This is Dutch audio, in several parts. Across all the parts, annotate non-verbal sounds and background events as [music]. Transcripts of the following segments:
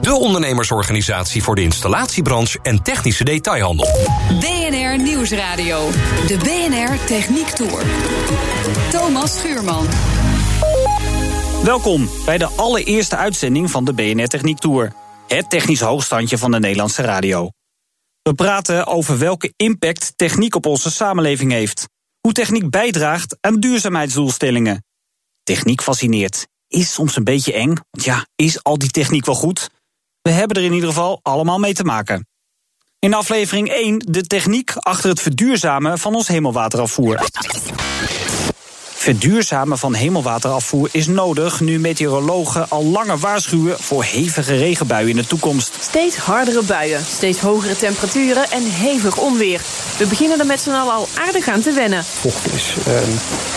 De ondernemersorganisatie voor de installatiebranche en technische detailhandel. BNR Nieuwsradio. De BNR Techniek Tour. Thomas Schuurman. Welkom bij de allereerste uitzending van de BNR Techniek Tour. Het technisch hoogstandje van de Nederlandse radio. We praten over welke impact techniek op onze samenleving heeft. Hoe techniek bijdraagt aan duurzaamheidsdoelstellingen. Techniek fascineert. Is soms een beetje eng, want ja, is al die techniek wel goed? We hebben er in ieder geval allemaal mee te maken. In aflevering 1 de techniek achter het verduurzamen van ons hemelwaterafvoer. Verduurzamen van hemelwaterafvoer is nodig nu meteorologen al langer waarschuwen voor hevige regenbuien in de toekomst. Steeds hardere buien, steeds hogere temperaturen en hevig onweer. We beginnen er met z'n allen al aardig aan te wennen. Vocht is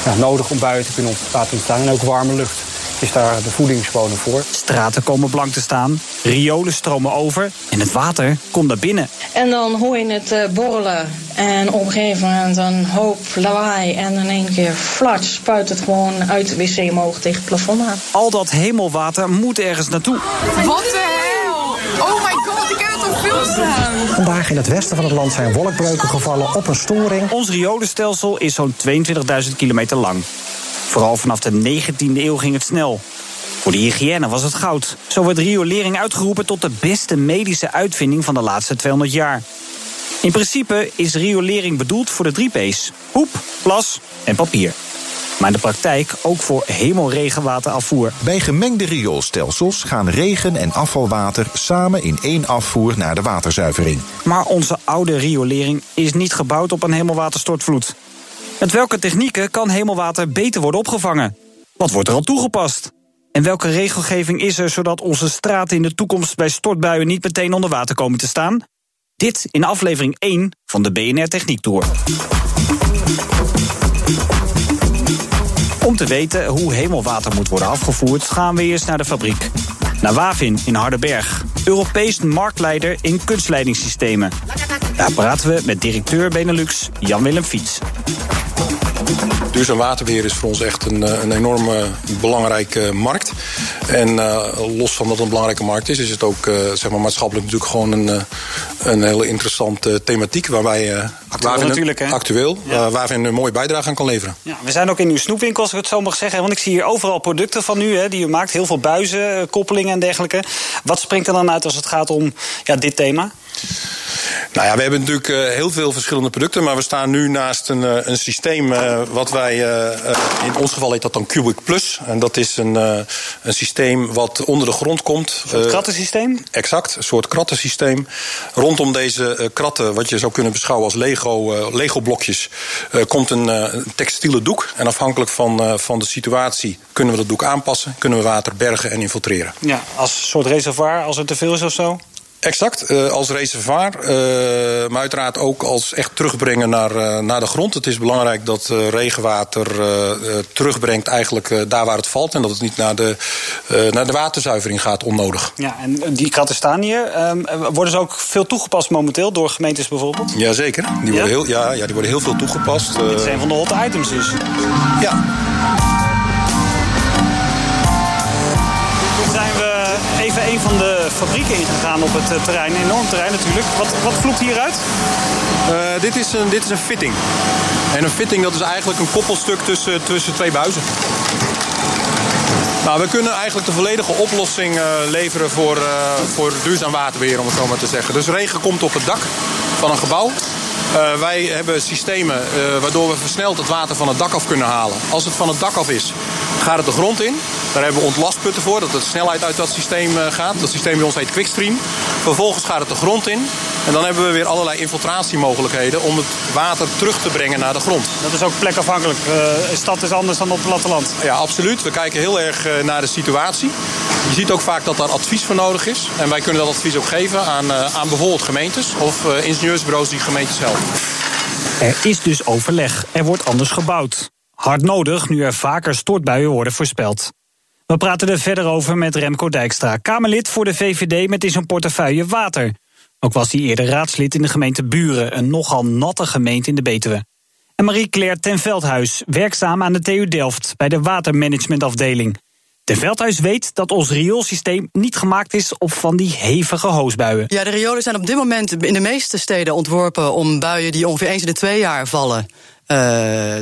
ja, nodig om buien te kunnen laten ontstaan en ook warme lucht is daar de voedingsbodem voor. Straten komen blank te staan, riolen stromen over en het water komt naar binnen. En dan hoor je het uh, borrelen en op een gegeven moment een hoop lawaai en in één keer flat spuit het gewoon uit de wc omhoog tegen het plafond aan. Al dat hemelwater moet ergens naartoe. Wat de hel? Oh my god, ik heb het op film staan. Vandaag in het westen van het land zijn wolkbreuken gevallen op een storing. Ons riolenstelsel is zo'n 22.000 kilometer lang. Vooral vanaf de 19e eeuw ging het snel. Voor de hygiëne was het goud. Zo wordt riolering uitgeroepen tot de beste medische uitvinding van de laatste 200 jaar. In principe is riolering bedoeld voor de drie P's: poep, plas en papier. Maar in de praktijk ook voor hemelregenwaterafvoer. Bij gemengde rioolstelsels gaan regen- en afvalwater samen in één afvoer naar de waterzuivering. Maar onze oude riolering is niet gebouwd op een hemelwaterstortvloed. Met welke technieken kan hemelwater beter worden opgevangen? Wat wordt er al toegepast? En welke regelgeving is er zodat onze straten in de toekomst bij stortbuien niet meteen onder water komen te staan? Dit in aflevering 1 van de BNR Techniek Tour. Om te weten hoe hemelwater moet worden afgevoerd, gaan we eerst naar de fabriek. Naar Wavin in Hardenberg, Europees marktleider in kunstleidingssystemen. Daar praten we met directeur Benelux Jan-Willem Fiets. Duurzaam waterbeheer is voor ons echt een, een enorme belangrijke markt. En uh, los van dat het een belangrijke markt is, is het ook uh, zeg maar maatschappelijk natuurlijk gewoon een, een hele interessante thematiek. Waar wij uh, actueel, waar actueel ja. waar we een mooie bijdrage aan kan leveren. Ja, we zijn ook in uw snoepwinkel, als ik het zo mag zeggen. Want ik zie hier overal producten van u, hè, die u maakt. Heel veel buizen, koppelingen en dergelijke. Wat springt er dan uit als het gaat om ja, dit thema? Nou ja, we hebben natuurlijk uh, heel veel verschillende producten, maar we staan nu naast een, uh, een systeem uh, wat wij, in ons geval heet dat dan Cubic Plus. En dat is een, een systeem wat onder de grond komt. Een soort krattensysteem? Exact, een soort krattensysteem. Rondom deze kratten, wat je zou kunnen beschouwen als Lego, Lego blokjes, komt een, een textiele doek. En afhankelijk van, van de situatie kunnen we dat doek aanpassen, kunnen we water bergen en infiltreren. Ja, als soort reservoir als er te veel is of zo? Exact, uh, als reservoir, uh, maar uiteraard ook als echt terugbrengen naar, uh, naar de grond. Het is belangrijk dat regenwater terugbrengt eigenlijk daar waar het valt... en dat het niet naar de, naar de waterzuivering gaat onnodig. Ja, en die kratten staan hier. Um, worden ze ook veel toegepast momenteel door gemeentes bijvoorbeeld? Jazeker, die, worden? Heel, ja, ja, die worden heel veel toegepast. Dit is een van de hot items dus. Ja. zijn we even een van de fabrieken ingegaan op het terrein. Een enorm terrein natuurlijk. Wat, wat vloekt hieruit? Uh, dit, is een, dit is een fitting. En een fitting dat is eigenlijk een koppelstuk tussen, tussen twee buizen. Nou, we kunnen eigenlijk de volledige oplossing uh, leveren voor, voor duurzaam waterbeheer, om het zo maar te zeggen. Dus regen komt op het dak van een gebouw. Wij hebben systemen waardoor we versneld het water van het dak af kunnen halen. Als het van het dak af is, gaat het de grond in. Daar hebben we ontlastputten voor, dat de snelheid uit dat systeem uh, gaat. Dat systeem bij ons heet Quickstream. Vervolgens gaat het de grond in. En dan hebben we weer allerlei infiltratiemogelijkheden om het water terug te brengen naar de grond. Dat is ook plekafhankelijk. Uh, stad is anders dan op het platteland. Ja, absoluut. We kijken heel erg uh, naar de situatie. Je ziet ook vaak dat daar advies voor nodig is. En wij kunnen dat advies ook geven aan, uh, aan bijvoorbeeld gemeentes of ingenieursbureaus die gemeentes helpen. Er is dus overleg. Er wordt anders gebouwd. Hard nodig nu er vaker stortbuien worden voorspeld. We praten er verder over met Remco Dijkstra, Kamerlid voor de VVD met in zijn portefeuille water. Ook was hij eerder raadslid in de gemeente Buren, een nogal natte gemeente in de Betuwe. En Marie-Claire ten Veldhuis, werkzaam aan de TU Delft bij de watermanagementafdeling. Ten Veldhuis weet dat ons rioolsysteem niet gemaakt is op van die hevige hoosbuien. Ja, de riolen zijn op dit moment in de meeste steden ontworpen om buien die ongeveer eens in de twee jaar vallen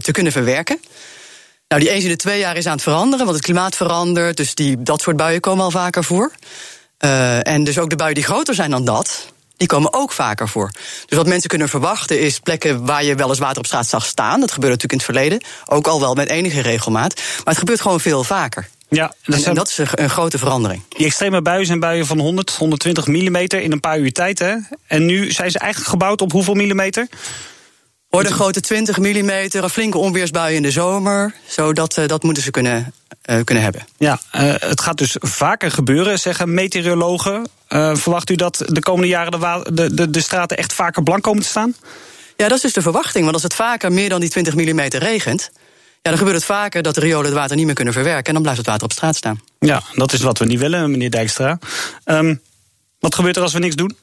te kunnen verwerken. Nou, die eens in de twee jaar is aan het veranderen, want het klimaat verandert. Dus die, dat soort buien komen al vaker voor. Uh, en dus ook de buien die groter zijn dan dat, die komen ook vaker voor. Dus wat mensen kunnen verwachten is plekken waar je wel eens water op straat zag staan. Dat gebeurde natuurlijk in het verleden, ook al wel met enige regelmaat. Maar het gebeurt gewoon veel vaker. Ja, dat en, en, dat is een grote verandering. Die extreme buien zijn buien van 100, 120 mm in een paar uur tijd. Hè? En nu zijn ze eigenlijk gebouwd op hoeveel millimeter? Worden grote 20 mm, een flinke onweersbui in de zomer. Zodat uh, dat moeten ze kunnen, uh, kunnen hebben. Ja, uh, het gaat dus vaker gebeuren, zeggen meteorologen. verwacht u dat de komende jaren de, de, de, de straten echt vaker blank komen te staan? Ja, dat is dus de verwachting. Want als het vaker meer dan die 20 mm regent. Ja, dan gebeurt het vaker dat de riolen het water niet meer kunnen verwerken. En dan blijft het water op straat staan. Ja, dat is wat we niet willen, meneer Dijkstra. Um, wat gebeurt er als we niks doen?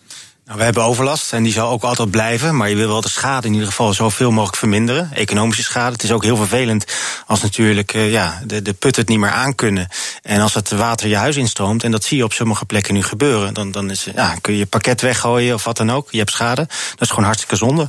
Nou, we hebben overlast en die zal ook altijd blijven. Maar je wil wel de schade in ieder geval zoveel mogelijk verminderen. Economische schade. Het is ook heel vervelend als natuurlijk uh, ja, de, de putten het niet meer aankunnen. En als het water je huis instroomt, en dat zie je op sommige plekken nu gebeuren, dan, dan is, ja, kun je je pakket weggooien of wat dan ook. Je hebt schade. Dat is gewoon hartstikke zonde.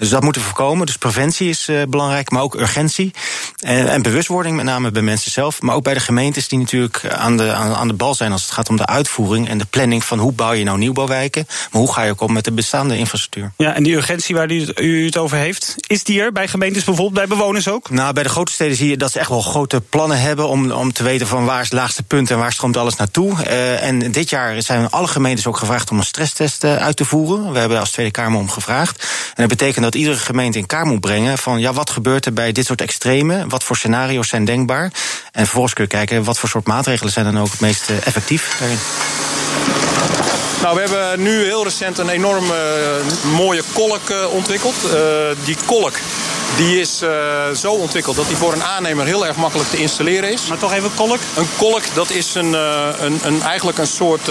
Dus dat moeten we voorkomen. Dus preventie is uh, belangrijk, maar ook urgentie. En, en, bewustwording, met name bij mensen zelf. Maar ook bij de gemeentes die natuurlijk aan de, aan, aan, de bal zijn als het gaat om de uitvoering en de planning van hoe bouw je nou nieuwbouwwijken. Maar hoe ga je ook om met de bestaande infrastructuur. Ja, en die urgentie waar u, u het over heeft, is die er bij gemeentes bijvoorbeeld, bij bewoners ook? Nou, bij de grote steden zie je dat ze echt wel grote plannen hebben om, om te weten van waar is het laagste punt en waar stroomt alles naartoe. Uh, en dit jaar zijn alle gemeentes ook gevraagd om een stresstest uit te voeren. We hebben daar als Tweede Kamer om gevraagd. En dat betekent dat dat iedere gemeente in kaart moet brengen van ja, wat gebeurt er bij dit soort extreme? Wat voor scenario's zijn denkbaar? En vervolgens kun je kijken wat voor soort maatregelen zijn dan ook het meest uh, effectief daarin. Nou, we hebben nu heel recent een enorm uh, mooie kolk uh, ontwikkeld. Die kolk die is zo ontwikkeld dat die voor een aannemer heel erg makkelijk te installeren is. Maar toch even kolk? Een kolk, dat is een, een, een eigenlijk een soort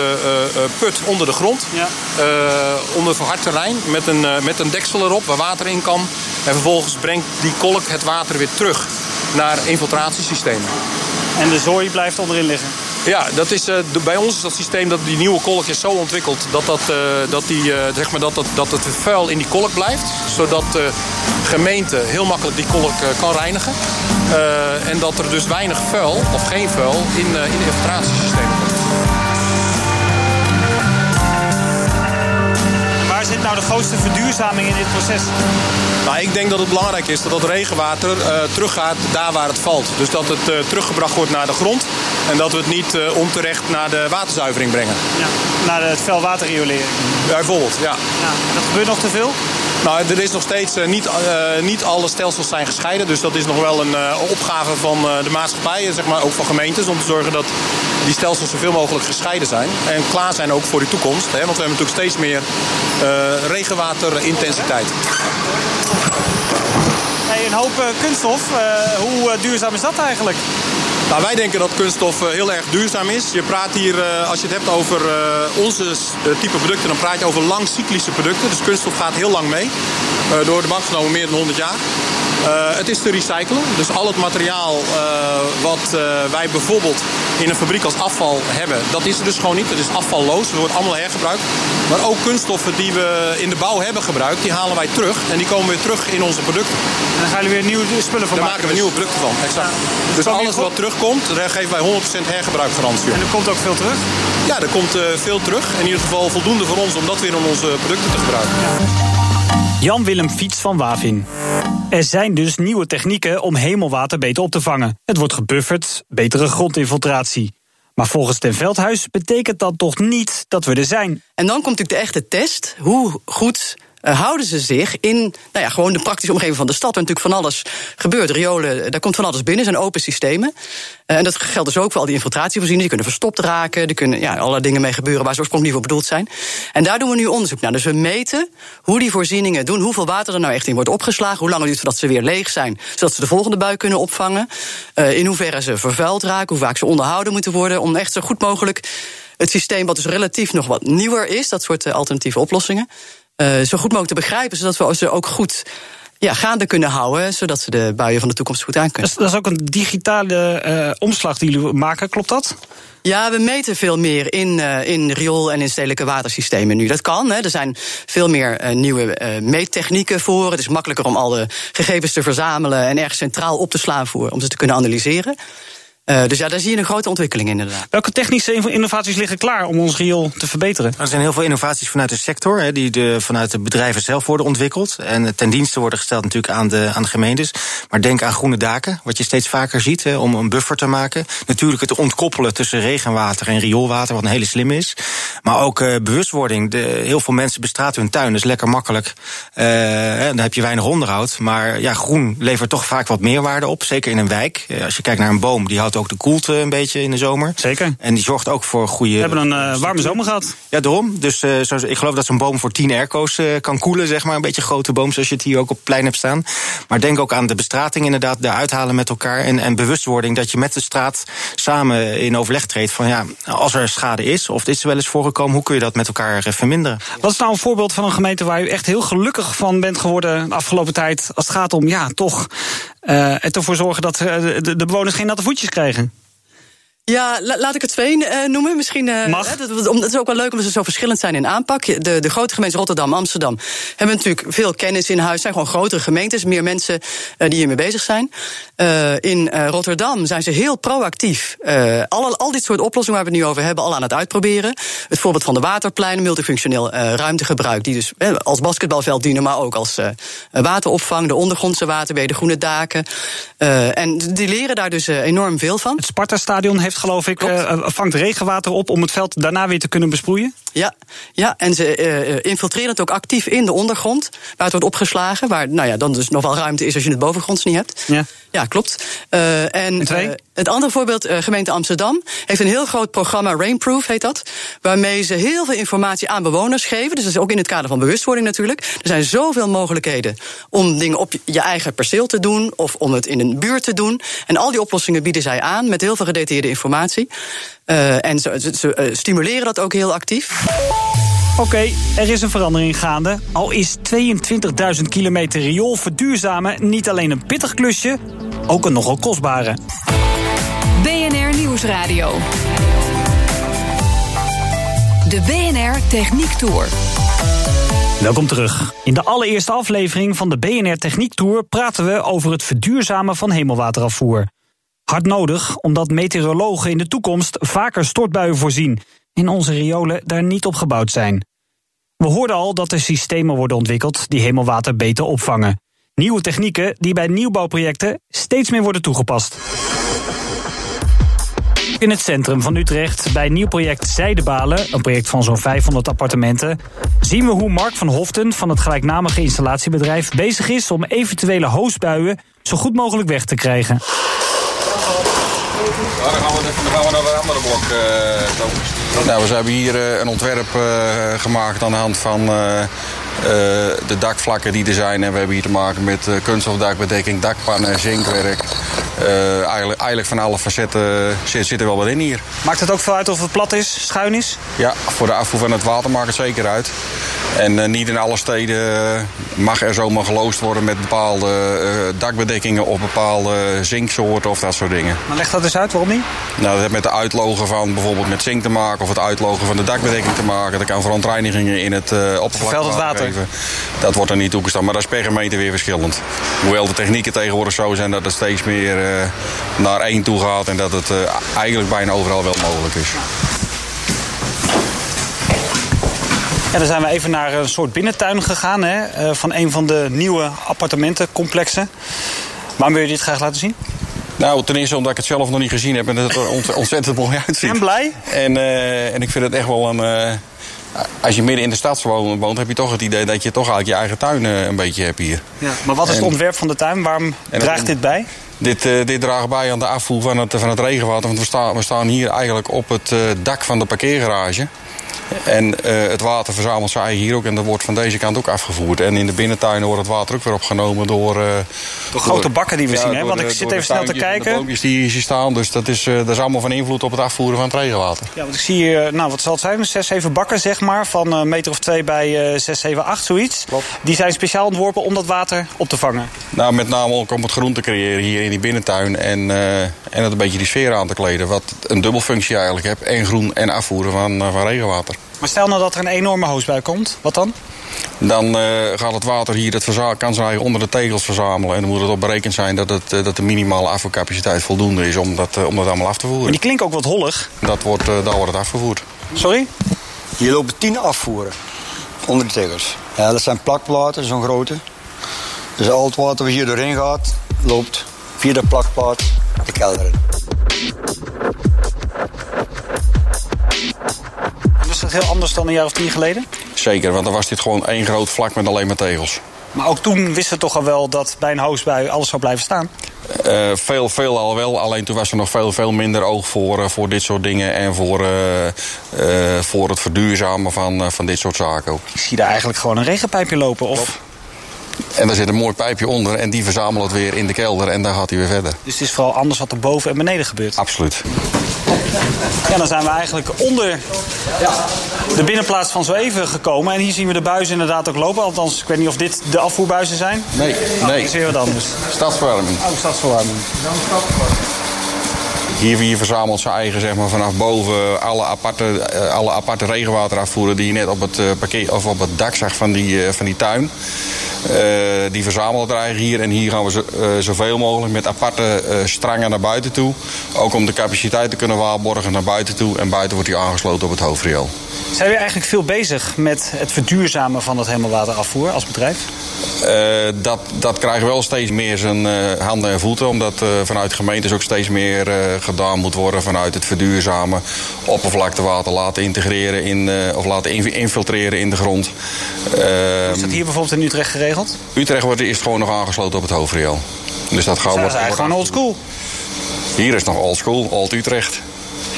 put onder de grond. Ja. onder verhard terrein met een, met een deksel erop waar water in kan. En vervolgens brengt die kolk het water weer terug naar infiltratiesystemen. En de zooi blijft onderin liggen? Ja, dat is, uh, bij ons is dat systeem dat die nieuwe kolk is zo ontwikkeld dat, dat, uh, dat, die, uh, zeg maar dat, dat, dat het vuil in die kolk blijft. Zodat de gemeente heel makkelijk die kolk kan reinigen. en dat er dus weinig vuil of geen vuil in, in de infiltratiesystemen komt. Grootste verduurzaming in dit proces? Nou, ik denk dat het belangrijk is dat dat regenwater uh, teruggaat daar waar het valt. Dus dat het uh, teruggebracht wordt naar de grond. En dat we het niet uh, onterecht naar de waterzuivering brengen. Ja, naar het vuilwaterriolering. Bijvoorbeeld, ja. ja. Dat gebeurt nog te veel? Nou, er is nog steeds uh, niet, uh, niet alle stelsels zijn gescheiden. Dus dat is nog wel een uh, opgave van de maatschappij, zeg maar ook van gemeentes, om te zorgen dat die stelsels zoveel mogelijk gescheiden zijn. En klaar zijn ook voor de toekomst. Hè, want we hebben natuurlijk steeds meer regenwaterintensiteit. Hey, een hoop kunststof. hoe duurzaam is dat eigenlijk? Nou, wij denken dat kunststof heel erg duurzaam is. Je praat hier, als je het hebt over onze type producten, dan praat je over lang cyclische producten. Dus kunststof gaat heel lang mee. door de bank genomen meer dan 100 jaar. Uh, het is te recyclen. Dus al het materiaal uh, wat uh, wij bijvoorbeeld in een fabriek als afval hebben, dat is er dus gewoon niet. Het is afvalloos. Het wordt allemaal hergebruikt. Maar ook kunststoffen die we in de bouw hebben gebruikt, die halen wij terug. En die komen weer terug in onze producten. En dan gaan jullie weer nieuwe spullen van daar maken. maken we nieuwe producten van, exact. Ja. Dus alles wat terugkomt, daar geven wij 100% hergebruikgarantie En er komt ook veel terug? Ja, er komt veel terug. In ieder geval voldoende voor ons om dat weer in onze producten te gebruiken. Ja. Jan-Willem Fiets van Wavin. Er zijn dus nieuwe technieken om hemelwater beter op te vangen. Het wordt gebufferd, betere grondinfiltratie. Maar volgens Ten Veldhuis betekent dat toch niet dat we er zijn. En dan komt natuurlijk de echte test. Hoe goed uh, houden ze zich in nou ja, gewoon de praktische omgeving van de stad. Waar natuurlijk van alles gebeurt. Riolen, daar komt van alles binnen, zijn open systemen. Uh, en dat geldt dus ook voor al die infiltratievoorzieningen. Die kunnen verstopt raken, er kunnen ja, allerlei dingen mee gebeuren waar ze oorspronkelijk niet voor bedoeld zijn. En daar doen we nu onderzoek naar. Dus we meten hoe die voorzieningen doen, hoeveel water er nou echt in wordt opgeslagen, hoe lang het duurt voordat ze weer leeg zijn, zodat ze de volgende bui kunnen opvangen. In hoeverre ze vervuild raken, hoe vaak ze onderhouden moeten worden, om echt zo goed mogelijk het systeem, wat dus relatief nog wat nieuwer is, dat soort alternatieve oplossingen, uh, zo goed mogelijk te begrijpen, zodat we ze ook goed ja, gaande kunnen houden, zodat ze de buien van de toekomst goed aan kunnen. Dat is, ook een digitale uh, omslag die jullie maken, klopt dat? Ja, we meten veel meer in, uh, in riool- en in stedelijke watersystemen nu. Dat kan. Hè. Er zijn veel meer uh, nieuwe meettechnieken voor. Het is makkelijker om al de gegevens te verzamelen en erg centraal op te slaan voor, om ze te kunnen analyseren. Uh, dus ja, daar zie je een grote ontwikkeling inderdaad. Welke technische innovaties liggen klaar om ons riool te verbeteren? Er zijn heel veel innovaties vanuit de sector, hè, die de, vanuit de bedrijven zelf worden ontwikkeld. En ten dienste worden gesteld natuurlijk aan de, aan de gemeentes. Maar denk aan groene daken, wat je steeds vaker ziet, hè, om een buffer te maken. Natuurlijk het ontkoppelen tussen regenwater en rioolwater, wat een hele slim is. Maar ook uh, bewustwording. De, heel veel mensen bestraten hun tuin, dat is lekker makkelijk. Uh, dan heb je weinig onderhoud. Maar ja, groen levert toch vaak wat meerwaarde op, zeker in een wijk. Als je kijkt naar een boom, die houdt ook de koelte een beetje in de zomer. Zeker. En die zorgt ook voor goede. We hebben een uh, warme zomer gehad. Ja, daarom. Dus uh, zo, ik geloof dat zo'n boom voor 10 airco's uh, kan koelen, zeg maar. Een beetje grote boom, zoals je het hier ook op het plein hebt staan. Maar denk ook aan de bestrating, inderdaad, de uithalen met elkaar. En, en bewustwording dat je met de straat samen in overleg treedt van ja, als er schade is, of dit is wel eens voorgekomen, hoe kun je dat met elkaar verminderen? Wat is nou een voorbeeld van een gemeente waar u echt heel gelukkig van bent geworden de afgelopen tijd, als het gaat om ja, toch uh, ervoor zorgen dat de, de bewoners geen natte voetjes krijgen? Ja, la, laat ik er twee uh, noemen. Misschien, uh, Mag. Hè, dat, dat, is ook wel leuk omdat ze zo verschillend zijn in aanpak. De, de grote gemeentes Rotterdam, Amsterdam hebben natuurlijk veel kennis in huis. zijn gewoon grotere gemeentes, meer mensen uh, die hiermee bezig zijn. in Rotterdam zijn ze heel proactief. al, al dit soort oplossingen waar we het nu over hebben, al aan het uitproberen. Het voorbeeld van de waterpleinen, multifunctioneel ruimtegebruik, die dus als basketbalveld dienen, maar ook als wateropvang, de ondergrondse waterwegen, de groene daken. en die leren daar dus enorm veel van. Het Sparta-stadion heeft geloof ik, uh, vangt regenwater op om het veld daarna weer te kunnen besproeien? Ja, ja en ze uh, infiltreren het ook actief in de ondergrond, waar het wordt opgeslagen, waar nou ja, dan dus nog wel ruimte is als je het bovengronds niet hebt. Ja, ja klopt. Uh, en het andere voorbeeld, gemeente Amsterdam, heeft een heel groot programma, Rainproof heet dat, waarmee ze heel veel informatie aan bewoners geven. Dus dat is ook in het kader van bewustwording natuurlijk. Er zijn zoveel mogelijkheden om dingen op je eigen perceel te doen of om het in een buurt te doen. En al die oplossingen bieden zij aan met heel veel gedetailleerde informatie. Uh, en ze, ze, ze uh, stimuleren dat ook heel actief. Oké, okay, er is een verandering gaande. Al is 22.000 kilometer riool verduurzamen niet alleen een pittig klusje, ook een nogal kostbare. BNR Nieuwsradio. De BNR Techniek Tour. Welkom terug. In de allereerste aflevering van de BNR Techniek Tour praten we over het verduurzamen van hemelwaterafvoer. Hard nodig, omdat meteorologen in de toekomst vaker stortbuien voorzien en onze riolen daar niet op gebouwd zijn. We hoorden al dat er systemen worden ontwikkeld die hemelwater beter opvangen. Nieuwe technieken die bij nieuwbouwprojecten steeds meer worden toegepast. In het centrum van Utrecht, bij nieuw project Zijdebalen, een project van zo'n 500 appartementen, zien we hoe Mark van Hoften van het gelijknamige installatiebedrijf bezig is om eventuele hoosbuien zo goed mogelijk weg te krijgen. Ja, dan, gaan we, dan gaan we naar het andere blok. Uh, nou, we hebben hier uh, een ontwerp uh, gemaakt aan de hand van de dakvlakken die er zijn. En we hebben hier te maken met kunststofdakbedekking, dakpannen, zinkwerk. Eigenlijk, eigenlijk van alle facetten zit, zit er wel wat in hier. Maakt het ook veel uit of het plat is, schuin is? Ja, voor de afvoer van het water maakt het zeker uit. En niet in alle steden mag er zomaar geloosd worden met bepaalde dakbedekkingen of bepaalde zinksoorten of dat soort dingen. Maar leg dat eens uit, waarom niet? Nou, dat heeft met de uitlogen van bijvoorbeeld met zink te maken of het uitlogen van de dakbedekking te maken. Dat kan verontreinigingen in het uh, oppervlak het water. Geven. Dat wordt er niet toegestaan, maar dat is per gemeente weer verschillend. Hoewel de technieken tegenwoordig zo zijn dat het steeds meer naar één toe gaat en dat het uh, eigenlijk bijna overal wel mogelijk is. Ja, dan zijn we even naar een soort binnentuin gegaan hè, van een van de nieuwe appartementencomplexen. Waarom wil je dit graag laten zien? Nou, ten eerste omdat ik het zelf nog niet gezien heb en dat het er [laughs] ontzettend mooi uitziet. En blij? En, uh, en ik vind het echt wel een, uh, als je midden in de stad woont, heb je toch het idee dat je toch eigenlijk je eigen tuin eh, een beetje hebt hier. Ja, maar wat is het ontwerp van de tuin? Waarom draagt dit bij? Dit, eh, draagt bij aan de afvoer van het, van het regenwater. Want we staan, we staan hier eigenlijk op het eh, dak van de parkeergarage. En eh, het water verzamelt zich eigenlijk hier ook. En dat wordt van deze kant ook afgevoerd. En in de binnentuinen wordt het water ook weer opgenomen door... eh, Door grote bakken die we zien, hè? Want ik zit even snel te kijken. De boompjes die hier staan. Dus dat is, eh, dat is allemaal van invloed op het afvoeren van het regenwater. Ja, want ik zie hier, nou wat zal het zijn, 6, 7 bakken zeg maar, van een meter of twee bij 6, 7, 8, zoiets. Die zijn speciaal ontworpen om dat water op te vangen. Nou, met name ook om het groen te creëren hier in die binnentuin. En, en het een beetje die sfeer aan te kleden. Wat een dubbelfunctie eigenlijk heeft. En groen en afvoeren van, van regenwater. Maar stel nou dat er een enorme hoosbui komt, wat dan? Dan eh, gaat het water hier, het verza- kan eigenlijk onder de tegels verzamelen. En dan moet het op berekend zijn dat, het, eh, dat de minimale afvoercapaciteit voldoende is om dat, eh, om dat allemaal af te Maar voeren. die klinkt ook wat hollig. Dat wordt, eh, daar wordt het afgevoerd. Sorry? Hier lopen tien afvoeren onder de tegels. Ja, dat zijn plakplaten, zo'n grote. Dus al het water wat hier doorheen gaat, loopt via de plakplaat de kelder in. Heel anders dan een jaar of tien geleden? Zeker, want dan was dit gewoon één groot vlak met alleen maar tegels. Maar ook toen wisten we toch al wel dat bij een hoosbui alles zou blijven staan. Eh, veel, veel al wel. Alleen toen was er nog veel, veel minder oog voor, eh, voor dit soort dingen. En voor, eh, voor het verduurzamen van, van dit soort zaken ook. Ik zie daar eigenlijk gewoon een regenpijpje lopen. Of... En daar zit een mooi pijpje onder. En die verzamelen het weer in de kelder. En daar gaat hij weer verder. Dus het is vooral anders wat er boven en beneden gebeurt. Absoluut. Ja, dan zijn we eigenlijk onder de binnenplaats van zo even gekomen. En hier zien we de buizen inderdaad ook lopen. Althans, ik weet niet of dit de afvoerbuizen zijn. Nee, Oh, nee. Dat is weer wat anders. Stadsverwarming. Oh, stadsverwarming. Hier, hier verzamelt zijn eigen zeg maar, vanaf boven alle aparte, eh, alle aparte regenwaterafvoeren die je net op het, eh, parkeer, of op het dak zag van die, eh, van die tuin. Eh, die verzamelen het hier. En hier gaan we zo, eh, zoveel mogelijk met aparte eh, strangen naar buiten toe. Ook om de capaciteit te kunnen waarborgen naar buiten toe. En buiten wordt die aangesloten op het hoofdriool. Zijn jullie eigenlijk veel bezig met het verduurzamen van het hemelwaterafvoer als bedrijf? Eh, dat, dat krijgt wel steeds meer zijn eh, handen en voeten. Omdat eh, vanuit gemeentes ook steeds meer gedaan moet worden. Vanuit het verduurzamen. Oppervlaktewater laten integreren in, of laten inf- infiltreren in de grond. Is dat hier bijvoorbeeld in Utrecht geregeld? Utrecht wordt eerst gewoon nog aangesloten op het hoofdriool. Dus dat gaat Dat is eigenlijk gewoon old school. Hier is nog old school, old Utrecht.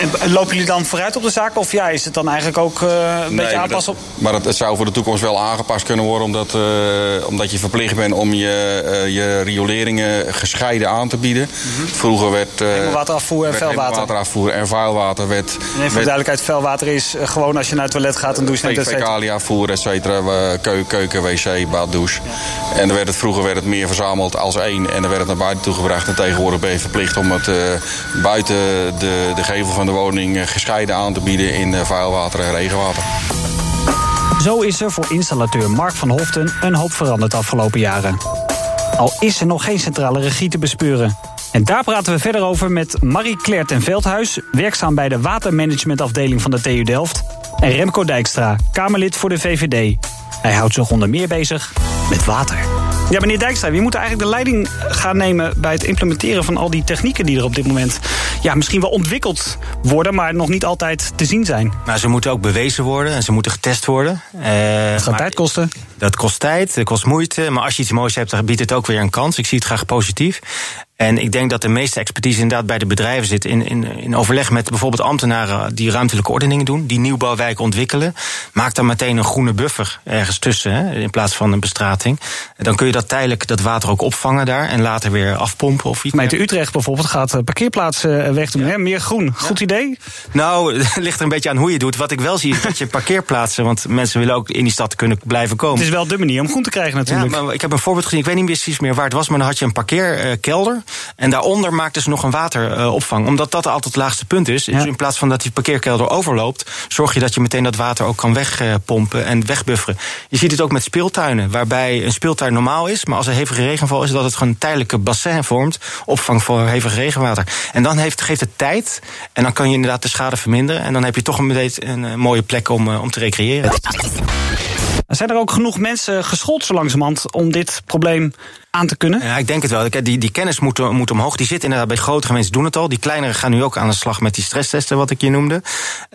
En lopen jullie dan vooruit op de zaak? Of ja, is het dan eigenlijk ook eh, een beetje aanpassen op... Maar het, het zou voor de toekomst wel aangepast kunnen worden. Omdat, eh, omdat je verplicht bent om je, eh, je rioleringen gescheiden aan te bieden. Vroeger werd. Hemelwaterafvoer en vuilwater. hemelwaterafvoer en vuilwater werd. En even voor de werd duidelijkheid, vuilwater is gewoon als je naar het toilet gaat, een douche neemt, et cetera. fecaliafvoer, et cetera. eh, keu- Keuken, wc, bad, douche. En dan werd het, vroeger werd het meer verzameld als één. En dan werd het naar buiten toe gebracht. En tegenwoordig ben je verplicht om het buiten de, de gevel van de woning eh, gescheiden aan te bieden in eh, vuilwater en regenwater. Zo is er voor installateur Mark van Hoften een hoop veranderd de afgelopen jaren. Al is er nog geen centrale regie te bespeuren. En daar praten we verder over met Marie-Claire ten Veldhuis... werkzaam bij de watermanagementafdeling van de TU Delft... en Remco Dijkstra, Kamerlid voor de VVD. Hij houdt zich onder meer bezig met water. Ja, meneer Dijkstra, wie moet eigenlijk de leiding gaan nemen... bij het implementeren van al die technieken die er op dit moment... ja, misschien wel ontwikkeld worden... maar nog niet altijd te zien zijn? Maar ze moeten ook bewezen worden en ze moeten getest worden. Eh, Het gaat tijd kosten. Dat kost tijd, dat kost moeite. Maar als je iets moois hebt, dan biedt het ook weer een kans. Ik zie het graag positief. En ik denk dat de meeste expertise inderdaad bij de bedrijven zit. In, in, in overleg met bijvoorbeeld ambtenaren die ruimtelijke ordeningen doen. Die nieuwbouwwijken ontwikkelen. Maak dan meteen een groene buffer ergens tussen. Hè, in plaats van een bestrating. Dan kun je dat tijdelijk dat water ook opvangen daar. En later weer afpompen of iets. Gemeente Utrecht bijvoorbeeld gaat eh, eh, wegdoen. hè? Meer groen. Goed idee? Nou, [laughs] het ligt er een beetje aan hoe je doet. Wat ik wel zie is dat je parkeerplaatsen... want mensen willen ook in die stad kunnen blijven komen. Het is wel de manier om groen te krijgen natuurlijk. Ja, maar ik heb een voorbeeld gezien. Ik weet niet precies meer waar het was, maar dan had je een parkeerkelder. En daaronder maakten ze nog een wateropvang. Omdat dat altijd het laagste punt is. Dus in plaats van dat die parkeerkelder overloopt, zorg je dat je meteen dat water ook kan wegpompen en wegbufferen. Je ziet het ook met speeltuinen, waarbij een speeltuin normaal is. Maar als er hevige regenval is, dat het gewoon een tijdelijke bassin vormt. Opvang voor hevig regenwater. En dan heeft, geeft het tijd. En dan kan je inderdaad de schade verminderen. En dan heb je toch een, een, een mooie plek om, eh, om te recreëren. Zijn er ook genoeg mensen geschoold zo langzamerhand om dit probleem aan te kunnen? Ja, ik denk het wel. Die, die kennis moet, moet omhoog. Die zit inderdaad bij grote gemeenten doen het al. Die kleinere gaan nu ook aan de slag met die stresstesten, wat ik je noemde.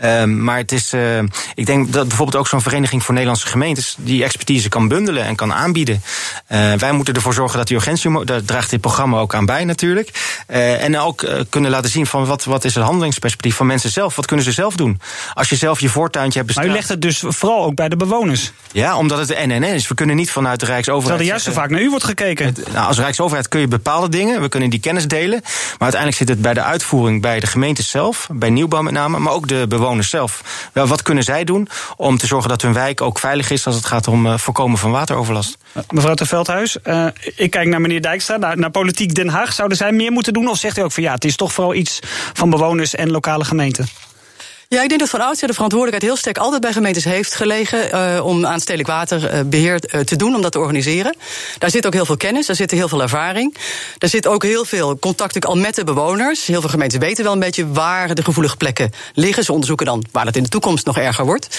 Um, maar het is, uh, ik denk dat bijvoorbeeld ook zo'n vereniging voor Nederlandse gemeentes die expertise kan bundelen en kan aanbieden. Uh, wij moeten ervoor zorgen dat die urgentie, daar draagt dit programma ook aan bij natuurlijk. En ook kunnen laten zien van wat, wat is het handelingsperspectief van mensen zelf. Wat kunnen ze zelf doen? Als je zelf je voortuintje hebt bestaan. Maar u legt het dus vooral ook bij de bewoners. Ja, omdat het de NNN is. We kunnen niet vanuit de Rijksoverheid. Terwijl er juist zo vaak naar u wordt gekeken. Het, nou, als Rijksoverheid kun je bepaalde dingen, we kunnen die kennis delen. Maar uiteindelijk zit het bij de uitvoering bij de gemeente zelf, bij nieuwbouw met name, maar ook de bewoners zelf. Wel, wat kunnen zij doen om te zorgen dat hun wijk ook veilig is als het gaat om uh, voorkomen van wateroverlast? Mevrouw ter Veldhuis, uh, ik kijk naar meneer Dijkstra, naar, naar Politiek Den Haag. Zouden zij meer moeten doen? Of zegt u ook van ja, het is toch vooral iets van bewoners en lokale gemeenten? Ja, ik denk dat van oudsher de verantwoordelijkheid heel sterk altijd bij gemeentes heeft gelegen uh, om aan stedelijk waterbeheer uh, te doen, om dat te organiseren. Daar zit ook heel veel kennis, daar zit heel veel ervaring. Daar zit ook heel veel contact al met de bewoners. Heel veel gemeenten weten wel een beetje waar de gevoelige plekken liggen. Ze onderzoeken dan waar dat in de toekomst nog erger wordt.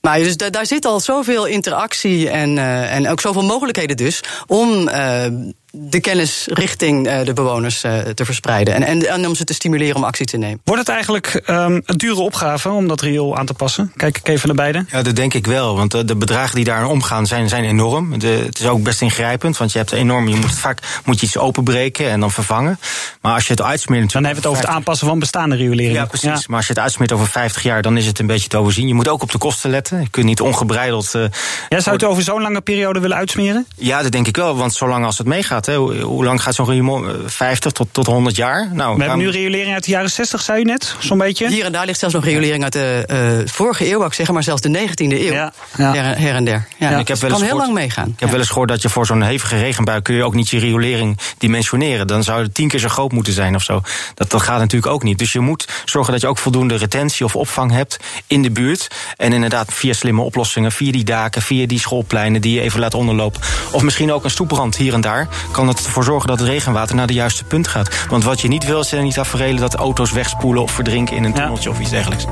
Maar dus daar zit al zoveel interactie en, uh, en ook zoveel mogelijkheden dus om uh, de kennis richting uh, de bewoners te verspreiden. En, en, en, om ze te stimuleren om actie te nemen. Wordt het eigenlijk um, een dure opgave om dat riool aan te passen? Kijk ik even naar beide. Ja, dat denk ik wel. Want de bedragen die daar omgaan zijn, zijn enorm. De, het is ook best ingrijpend. Want je hebt enorm. Je moet vaak moet je iets openbreken en dan vervangen. Maar als je het uitsmeert. Dan hebben we het over het aanpassen van bestaande riolering. Ja, precies. Ja. Maar als je het uitsmeert over 50 jaar, dan is het een beetje te overzien. Je moet ook op de kosten letten. Je kunt niet ongebreideld. Uh, ja, zou het over zo'n lange periode willen uitsmeren? Ja, dat denk ik wel. Want zolang als het meegaat, hè, hoe, hoe lang gaat zo'n riool? 50 tot, tot 100 jaar? Nou, we hebben nu riolering uit de jaren 60, zei u net, zo'n beetje. Hier en daar ligt zelfs nog riolering uit de uh, vorige eeuw, ik zeg maar zelfs de 19e eeuw. Ja. Ja. Her, her, en der. Ja, ik heb wel kan heel lang meegaan. Ik heb wel eens gehoord dat je voor zo'n hevige regenbui kun je ook niet je riolering dimensioneren. Dan zou het tien keer zo groot moeten zijn of zo. Dat, dat gaat natuurlijk ook niet. Dus je moet zorgen dat je ook voldoende retentie of opvang hebt in de buurt. En inderdaad via slimme oplossingen, via die daken, via die schoolpleinen die je even laat onderlopen. Of misschien ook een stoeprand hier en daar. Kan het ervoor zorgen dat het regenwater naar de juiste punt gaat. Want wat je niet wil, zijn niet tafereelen dat auto's wegspoelen of verdrinken in een tunneltje ja. of iets dergelijks.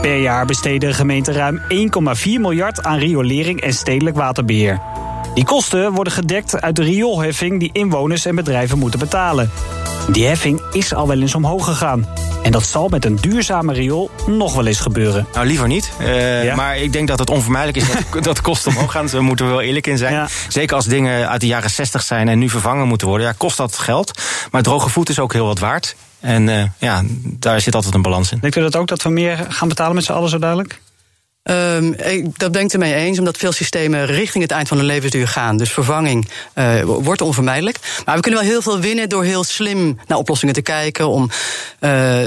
Per jaar besteden gemeenten ruim 1,4 miljard aan riolering en stedelijk waterbeheer. Die kosten worden gedekt uit de rioolheffing die inwoners en bedrijven moeten betalen. Die heffing is al wel eens omhoog gegaan. En dat zal met een duurzame riool nog wel eens gebeuren. Nou, liever niet. Uh, ja? Maar ik denk dat het onvermijdelijk is dat, [laughs] dat kosten omhoog gaan. Daar moeten we wel eerlijk in zijn. Ja. Zeker als dingen uit de jaren 60 zijn en nu vervangen moeten worden. Ja, kost dat geld. Maar droge voet is ook heel wat waard. En uh, ja, daar zit altijd een balans in. Denkt u dat ook, dat we meer gaan betalen met z'n allen zo duidelijk? Um, ik, dat ben ik ermee eens, omdat veel systemen richting het eind van hun levensduur gaan. Dus vervanging uh, wordt onvermijdelijk. Maar we kunnen wel heel veel winnen door heel slim naar oplossingen te kijken. Om uh,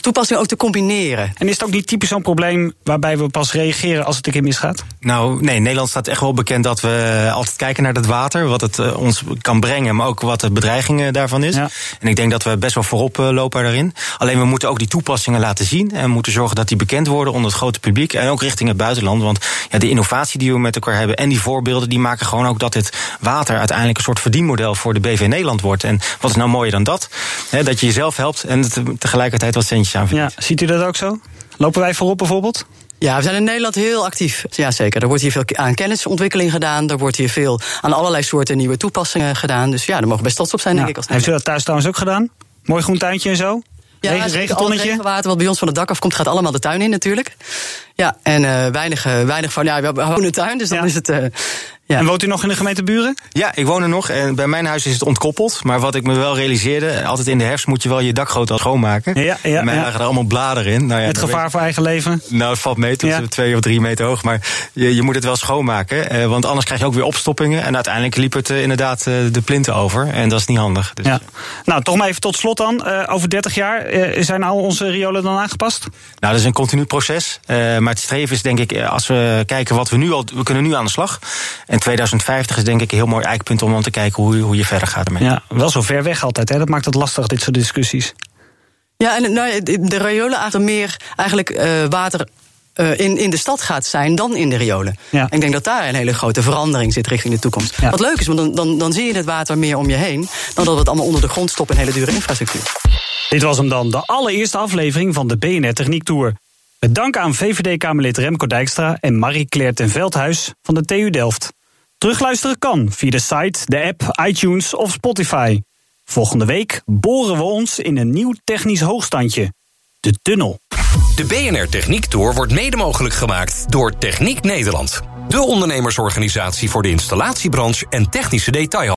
toepassingen ook te combineren. En is het ook niet typisch zo'n probleem waarbij we pas reageren als het een keer misgaat? Nou, nee, Nederland staat echt wel bekend dat we altijd kijken naar het water. Wat het uh, ons kan brengen, maar ook wat de bedreiging daarvan is. Ja. En ik denk dat we best wel voorop lopen daarin. Alleen we moeten ook die toepassingen laten zien. En moeten zorgen dat die bekend worden onder het grote publiek. En ook richting het buitenland. Want ja, de innovatie die we met elkaar hebben en die voorbeelden, die maken gewoon ook dat dit water uiteindelijk een soort verdienmodel voor de BV Nederland wordt. En wat is nou mooier dan dat? He, dat je jezelf helpt en tegelijkertijd wat centjes aan Ja, ziet u dat ook zo? Lopen wij voorop bijvoorbeeld? Ja, we zijn in Nederland heel actief. Ja, zeker. Er wordt hier veel aan kennisontwikkeling gedaan. Er wordt hier veel aan allerlei soorten nieuwe toepassingen gedaan. Dus ja, daar mogen we best trots op zijn, ja. denk ik. Als Heeft u dat thuis trouwens ook gedaan? Mooi groen tuintje en zo? Ja, Regen, regentonnetje? regenwater wat bij ons van het dak afkomt, gaat allemaal de tuin in natuurlijk. Ja, en uh, weinig, uh, weinig van, ja, we hebben een tuin, dus dan ja. is het... Uh, ja. En woont u nog in de gemeente Buren? Ja, ik woon er nog. En bij mijn huis is het ontkoppeld. Maar wat ik me wel realiseerde, altijd in de herfst moet je wel je dakgoot al schoonmaken. Ja, ja, en mij ja. lagen er allemaal bladeren in. Nou ja, het gevaar voor eigen leven? Nou, het valt mee, tot ja. twee of drie meter hoog. Maar je, je moet het wel schoonmaken. Eh, want anders krijg je ook weer opstoppingen. En uiteindelijk liep het uh, inderdaad uh, de plinten over. En dat is niet handig. Dus. Ja. Nou, toch maar even tot slot dan. over 30 jaar, zijn al onze riolen dan aangepast? Nou, dat is een continu proces. Maar het streven is denk ik, als we kijken wat we nu al... We kunnen nu aan de slag. En 2050 is denk ik een heel mooi eikpunt om dan te kijken hoe, hoe je verder gaat ermee. Ja, wel zo ver weg altijd, hè? dat maakt het lastig, dit soort discussies. Ja, en nou, de riolen eigenlijk meer eigenlijk uh, water uh, in, in de stad gaat zijn dan in de riolen. Ja. Ik denk dat daar een hele grote verandering zit richting de toekomst. Ja. Wat leuk is, want dan, dan, dan zie je het water meer om je heen... dan dat het allemaal onder de grond stoppen in hele dure infrastructuur. Dit was hem dan, de allereerste aflevering van de BNR Techniek Tour. Dank aan VVD-Kamerlid Remco Dijkstra en Marie-Claire ten Veldhuis van de TU Delft. Terugluisteren kan via de site, de app, iTunes of Spotify. Volgende week boren we ons in een nieuw technisch hoogstandje. De tunnel. De BNR Techniek Tour wordt mede mogelijk gemaakt door Techniek Nederland. De ondernemersorganisatie voor de installatiebranche en technische detail.